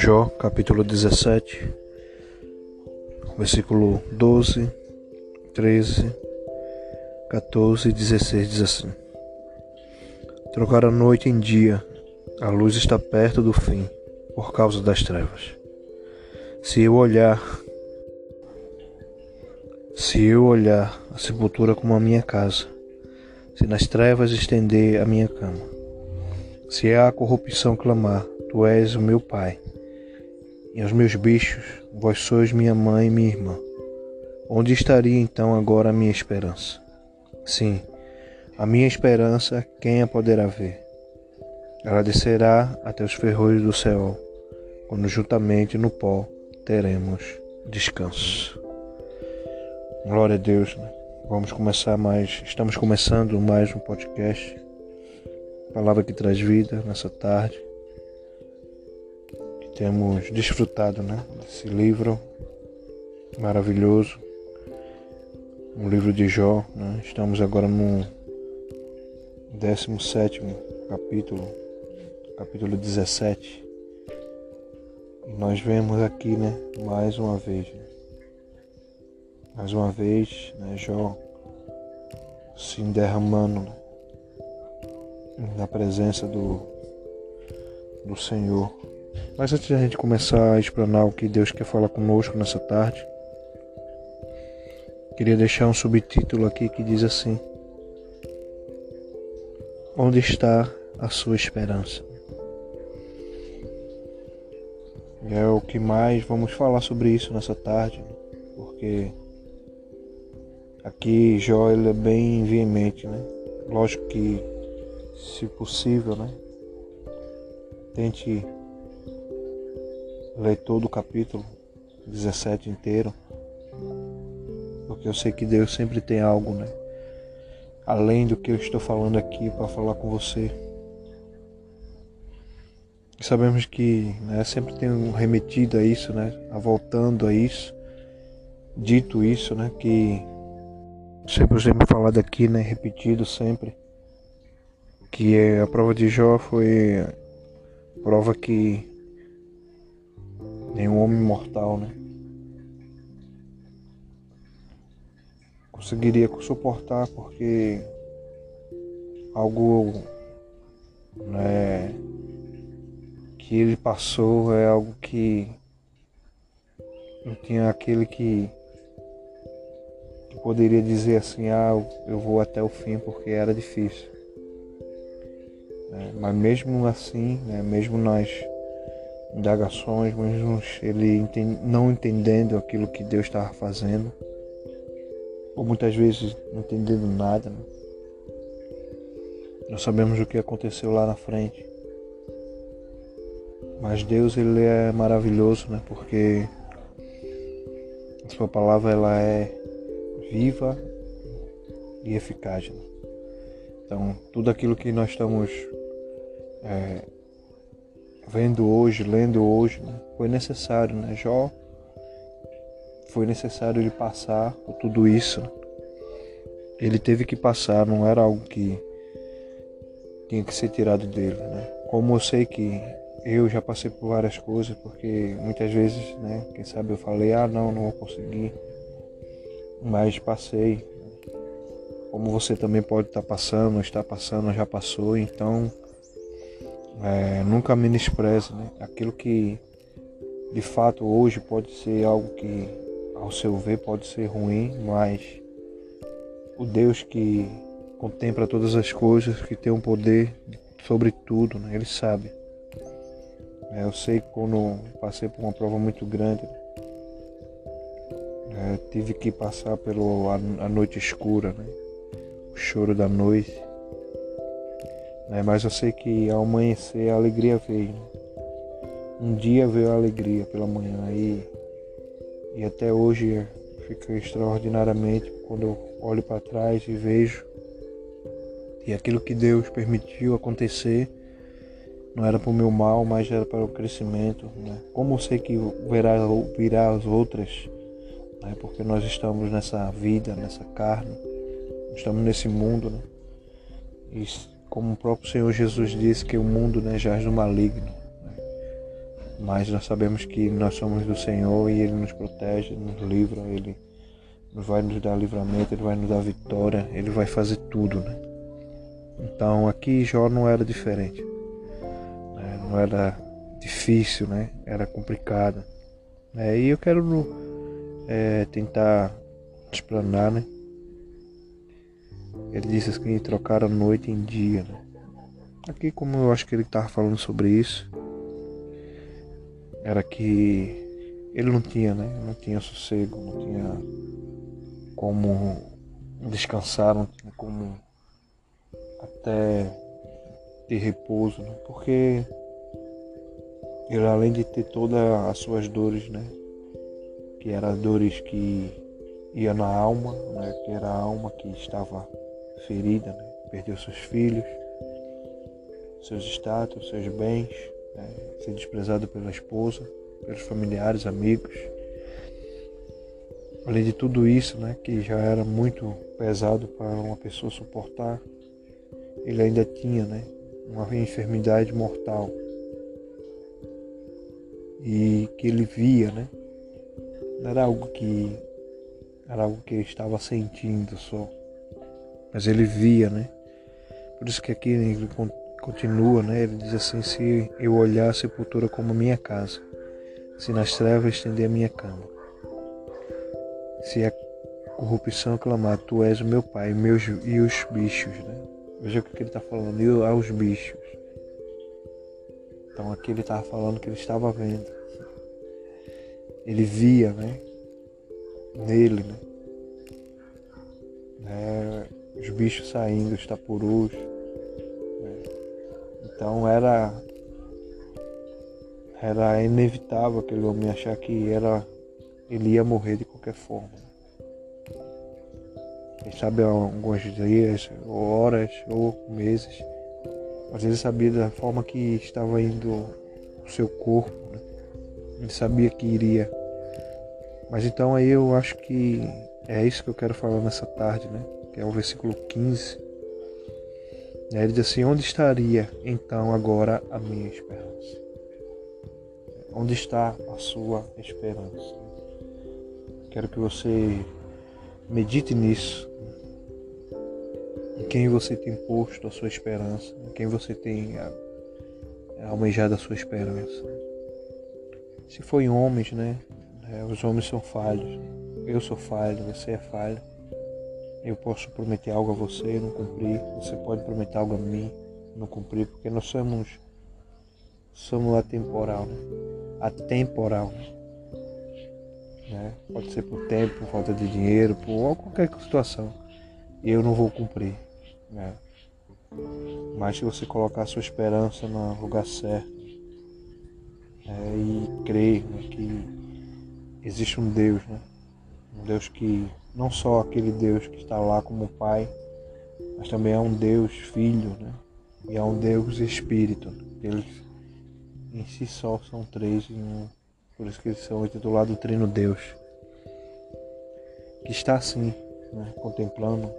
Jó, capítulo 17, versículo 12, 13, 14 e 16 diz assim: Trocar a noite em dia, a luz está perto do fim, por causa das trevas. Se eu olhar, se eu olhar a sepultura como a minha casa, se nas trevas estender a minha cama, se a corrupção clamar, tu és o meu pai e aos meus bichos, vós sois minha mãe e minha irmã. Onde estaria então agora a minha esperança? Sim, a minha esperança, quem a poderá ver? Ela descerá até os ferrolhos do céu, quando juntamente no pó teremos descanso. Glória a Deus. Né? Vamos começar mais. Estamos começando mais um podcast. Palavra que traz vida nessa tarde temos desfrutado né, desse livro maravilhoso, um livro de Jó. Né? Estamos agora no 17 capítulo, capítulo 17. E nós vemos aqui né, mais uma vez, né? mais uma vez, né, Jó se derramando né, na presença do, do Senhor. Mas antes de a gente começar a explanar o que Deus quer falar conosco nessa tarde, queria deixar um subtítulo aqui que diz assim: Onde está a sua esperança? E é o que mais vamos falar sobre isso nessa tarde, porque aqui Jó ele é bem veemente, né? Lógico que, se possível, né? Tente ler todo o capítulo 17 inteiro, porque eu sei que Deus sempre tem algo, né? Além do que eu estou falando aqui para falar com você. E sabemos que né, sempre um remetido a isso, né? A voltando a isso, dito isso, né? Que sempre sempre falado aqui, né? Repetido sempre, que a prova de Jó foi prova que nenhum homem mortal, né? Conseguiria suportar porque algo né, que ele passou é algo que não tinha aquele que, que poderia dizer assim, ah, eu vou até o fim porque era difícil. Né? Mas mesmo assim, né, mesmo nós indagações, mesmo ele não entendendo aquilo que Deus estava fazendo, ou muitas vezes não entendendo nada. Né? Nós sabemos o que aconteceu lá na frente. Mas Deus ele é maravilhoso, né? Porque a sua palavra ela é viva e eficaz. Né? Então tudo aquilo que nós estamos é, vendo hoje, lendo hoje, né? foi necessário, né? Jó foi necessário ele passar por tudo isso. Ele teve que passar, não era algo que tinha que ser tirado dele, né? Como eu sei que eu já passei por várias coisas, porque muitas vezes, né, quem sabe eu falei, ah, não, não vou conseguir. Mas passei. Como você também pode estar passando, está passando, já passou, então é, nunca menospreze né? aquilo que de fato hoje pode ser algo que ao seu ver pode ser ruim, mas o Deus que contempla todas as coisas, que tem um poder sobre tudo, né? Ele sabe. É, eu sei que quando passei por uma prova muito grande, é, tive que passar pela a noite escura, né? o choro da noite. Né? Mas eu sei que ao amanhecer a alegria veio. Né? Um dia veio a alegria pela manhã e, e até hoje fica extraordinariamente quando eu olho para trás e vejo e aquilo que Deus permitiu acontecer não era para o meu mal, mas era para o crescimento. Né? Como eu sei que virá, virá as outras, né? porque nós estamos nessa vida, nessa carne, estamos nesse mundo. Né? E como o próprio Senhor Jesus disse que o mundo né, jaz no maligno. Né? mas nós sabemos que nós somos do Senhor e Ele nos protege, nos livra, Ele vai nos dar livramento, Ele vai nos dar vitória, Ele vai fazer tudo, né? Então aqui Jó não era diferente, né? não era difícil, né? Era complicado. É, e eu quero é, tentar explanar, né? Ele disse que trocaram noite em dia, né? Aqui como eu acho que ele estava falando sobre isso, era que ele não tinha, né? Não tinha sossego, não tinha como descansar, não tinha como até ter repouso, né? porque ele além de ter todas as suas dores, né? Que eram dores que ia na alma, né? Que era a alma que estava ferida, né? Perdeu seus filhos, seus status, seus bens, né? ser desprezado pela esposa, pelos familiares, amigos. Além de tudo isso, né, que já era muito pesado para uma pessoa suportar, ele ainda tinha, né, uma enfermidade mortal e que ele via, né? Não era algo que era algo que ele estava sentindo só, mas ele via, né? Por isso que aqui ele continua, né? Ele diz assim: se eu olhar a sepultura como minha casa, se nas trevas estender a minha cama, se a corrupção clamar, tu és o meu pai, meus e os bichos, né? Veja o que ele está falando, e aos bichos. Então aqui ele estava falando que ele estava vendo. Ele via, né? Nele, né? É, os bichos saindo, os tapurus. Né? Então era era inevitável aquele homem achar que era ele ia morrer de qualquer forma. Quem sabe alguns dias, horas ou meses. Mas ele sabia da forma que estava indo o seu corpo. Né? Ele sabia que iria. Mas então aí eu acho que é isso que eu quero falar nessa tarde, né? Que é o versículo 15. Ele diz assim: Onde estaria então agora a minha esperança? Onde está a sua esperança? Quero que você medite nisso em quem você tem posto a sua esperança, em quem você tem almejado a sua esperança. Se em homens, né? É, os homens são falhos. Eu sou falho, você é falho. Eu posso prometer algo a você e não cumprir. Você pode prometer algo a mim e não cumprir, porque nós somos somos atemporal, né? Atemporal. Né? Pode ser por tempo, por falta de dinheiro, por qualquer situação. E eu não vou cumprir. Né? Mas se você colocar a sua esperança no lugar certo né? e crer né, que existe um Deus, né? um Deus que não só aquele Deus que está lá como Pai, mas também é um Deus Filho, né? e é um Deus Espírito. Eles em si só são três em um, por isso que eles são intitulados Trino Deus, que está assim, né? contemplando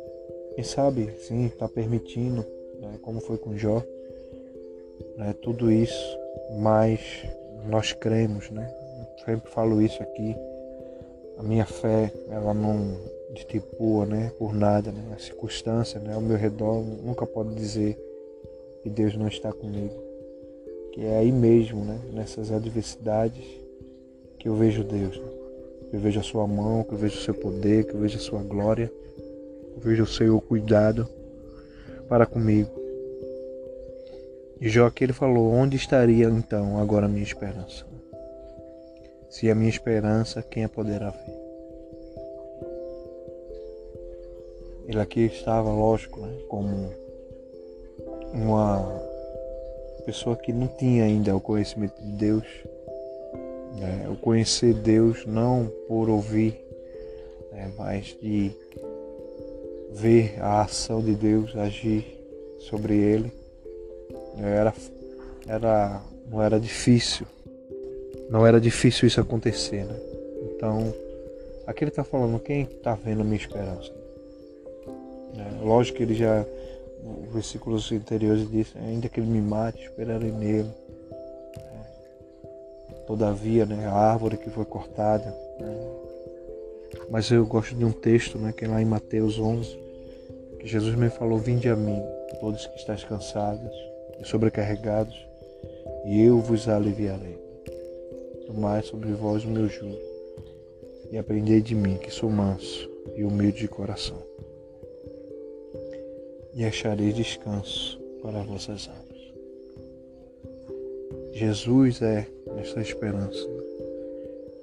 quem sabe, sim, está permitindo, né, como foi com Jó, né, tudo isso, mas nós cremos, né? Eu sempre falo isso aqui. A minha fé, ela não estipula, né, por nada, né? A circunstância, né, ao meu redor nunca pode dizer que Deus não está comigo. Que é aí mesmo, né, nessas adversidades que eu vejo Deus, né? que eu vejo a sua mão, que eu vejo o seu poder, que eu vejo a sua glória veja o seu cuidado para comigo. E Jó aqui ele falou: Onde estaria então agora a minha esperança? Se a minha esperança, quem a poderá ver? Ele aqui estava, lógico, né, como uma pessoa que não tinha ainda o conhecimento de Deus, né, o conhecer Deus não por ouvir, né, mas de ver a ação de Deus agir sobre ele. Era, era, não era difícil. Não era difícil isso acontecer, né? Então, aqui ele está falando, quem está vendo a minha esperança? É, lógico que ele já, versículos anteriores diz, ainda que ele me mate, esperarei nele. É. todavia, né, a árvore que foi cortada. Né? Mas eu gosto de um texto, né, que é lá em Mateus 11, que Jesus me falou: Vinde a mim, todos que estáis cansados e sobrecarregados, e eu vos aliviarei. Tomai sobre vós o meu jugo e aprendei de mim, que sou manso e humilde de coração, e achareis descanso para vossas almas. Jesus é essa esperança.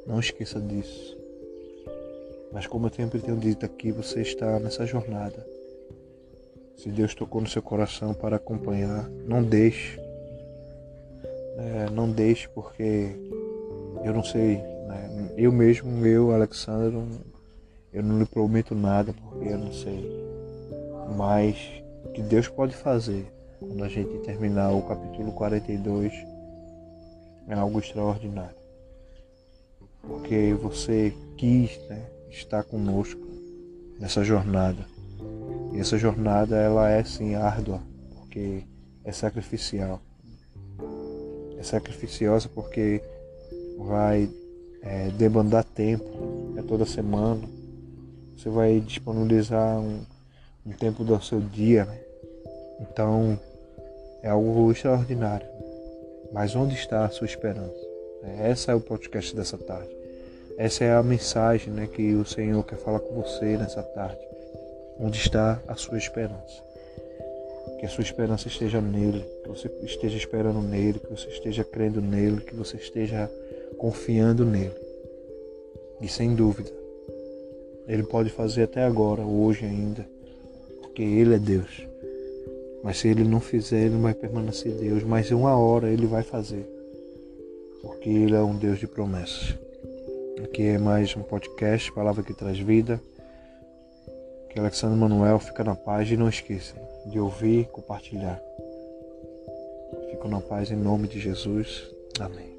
Não esqueça disso. Mas como eu sempre tenho dito aqui, você está nessa jornada. Se Deus tocou no seu coração para acompanhar, não deixe. É, não deixe porque eu não sei, né? eu mesmo, eu, Alexandre, eu não lhe prometo nada porque eu não sei. Mas o que Deus pode fazer quando a gente terminar o capítulo 42 é algo extraordinário. Porque você quis né, estar conosco nessa jornada. E essa jornada ela é sim árdua, porque é sacrificial. É sacrificiosa porque vai é, demandar tempo, é toda semana. Você vai disponibilizar um, um tempo do seu dia. Né? Então é algo extraordinário. Mas onde está a sua esperança? Essa é o podcast dessa tarde. Essa é a mensagem né, que o Senhor quer falar com você nessa tarde. Onde está a sua esperança? Que a sua esperança esteja nele, que você esteja esperando nele, que você esteja crendo nele, que você esteja confiando nele. E sem dúvida, ele pode fazer até agora, hoje ainda, porque ele é Deus. Mas se ele não fizer, ele não vai permanecer Deus. Mas uma hora ele vai fazer. Porque ele é um Deus de promessas. Aqui é mais um podcast, Palavra que Traz Vida. Que Alexandre Manuel fica na paz e não esqueça de ouvir e compartilhar. Fico na paz em nome de Jesus. Amém.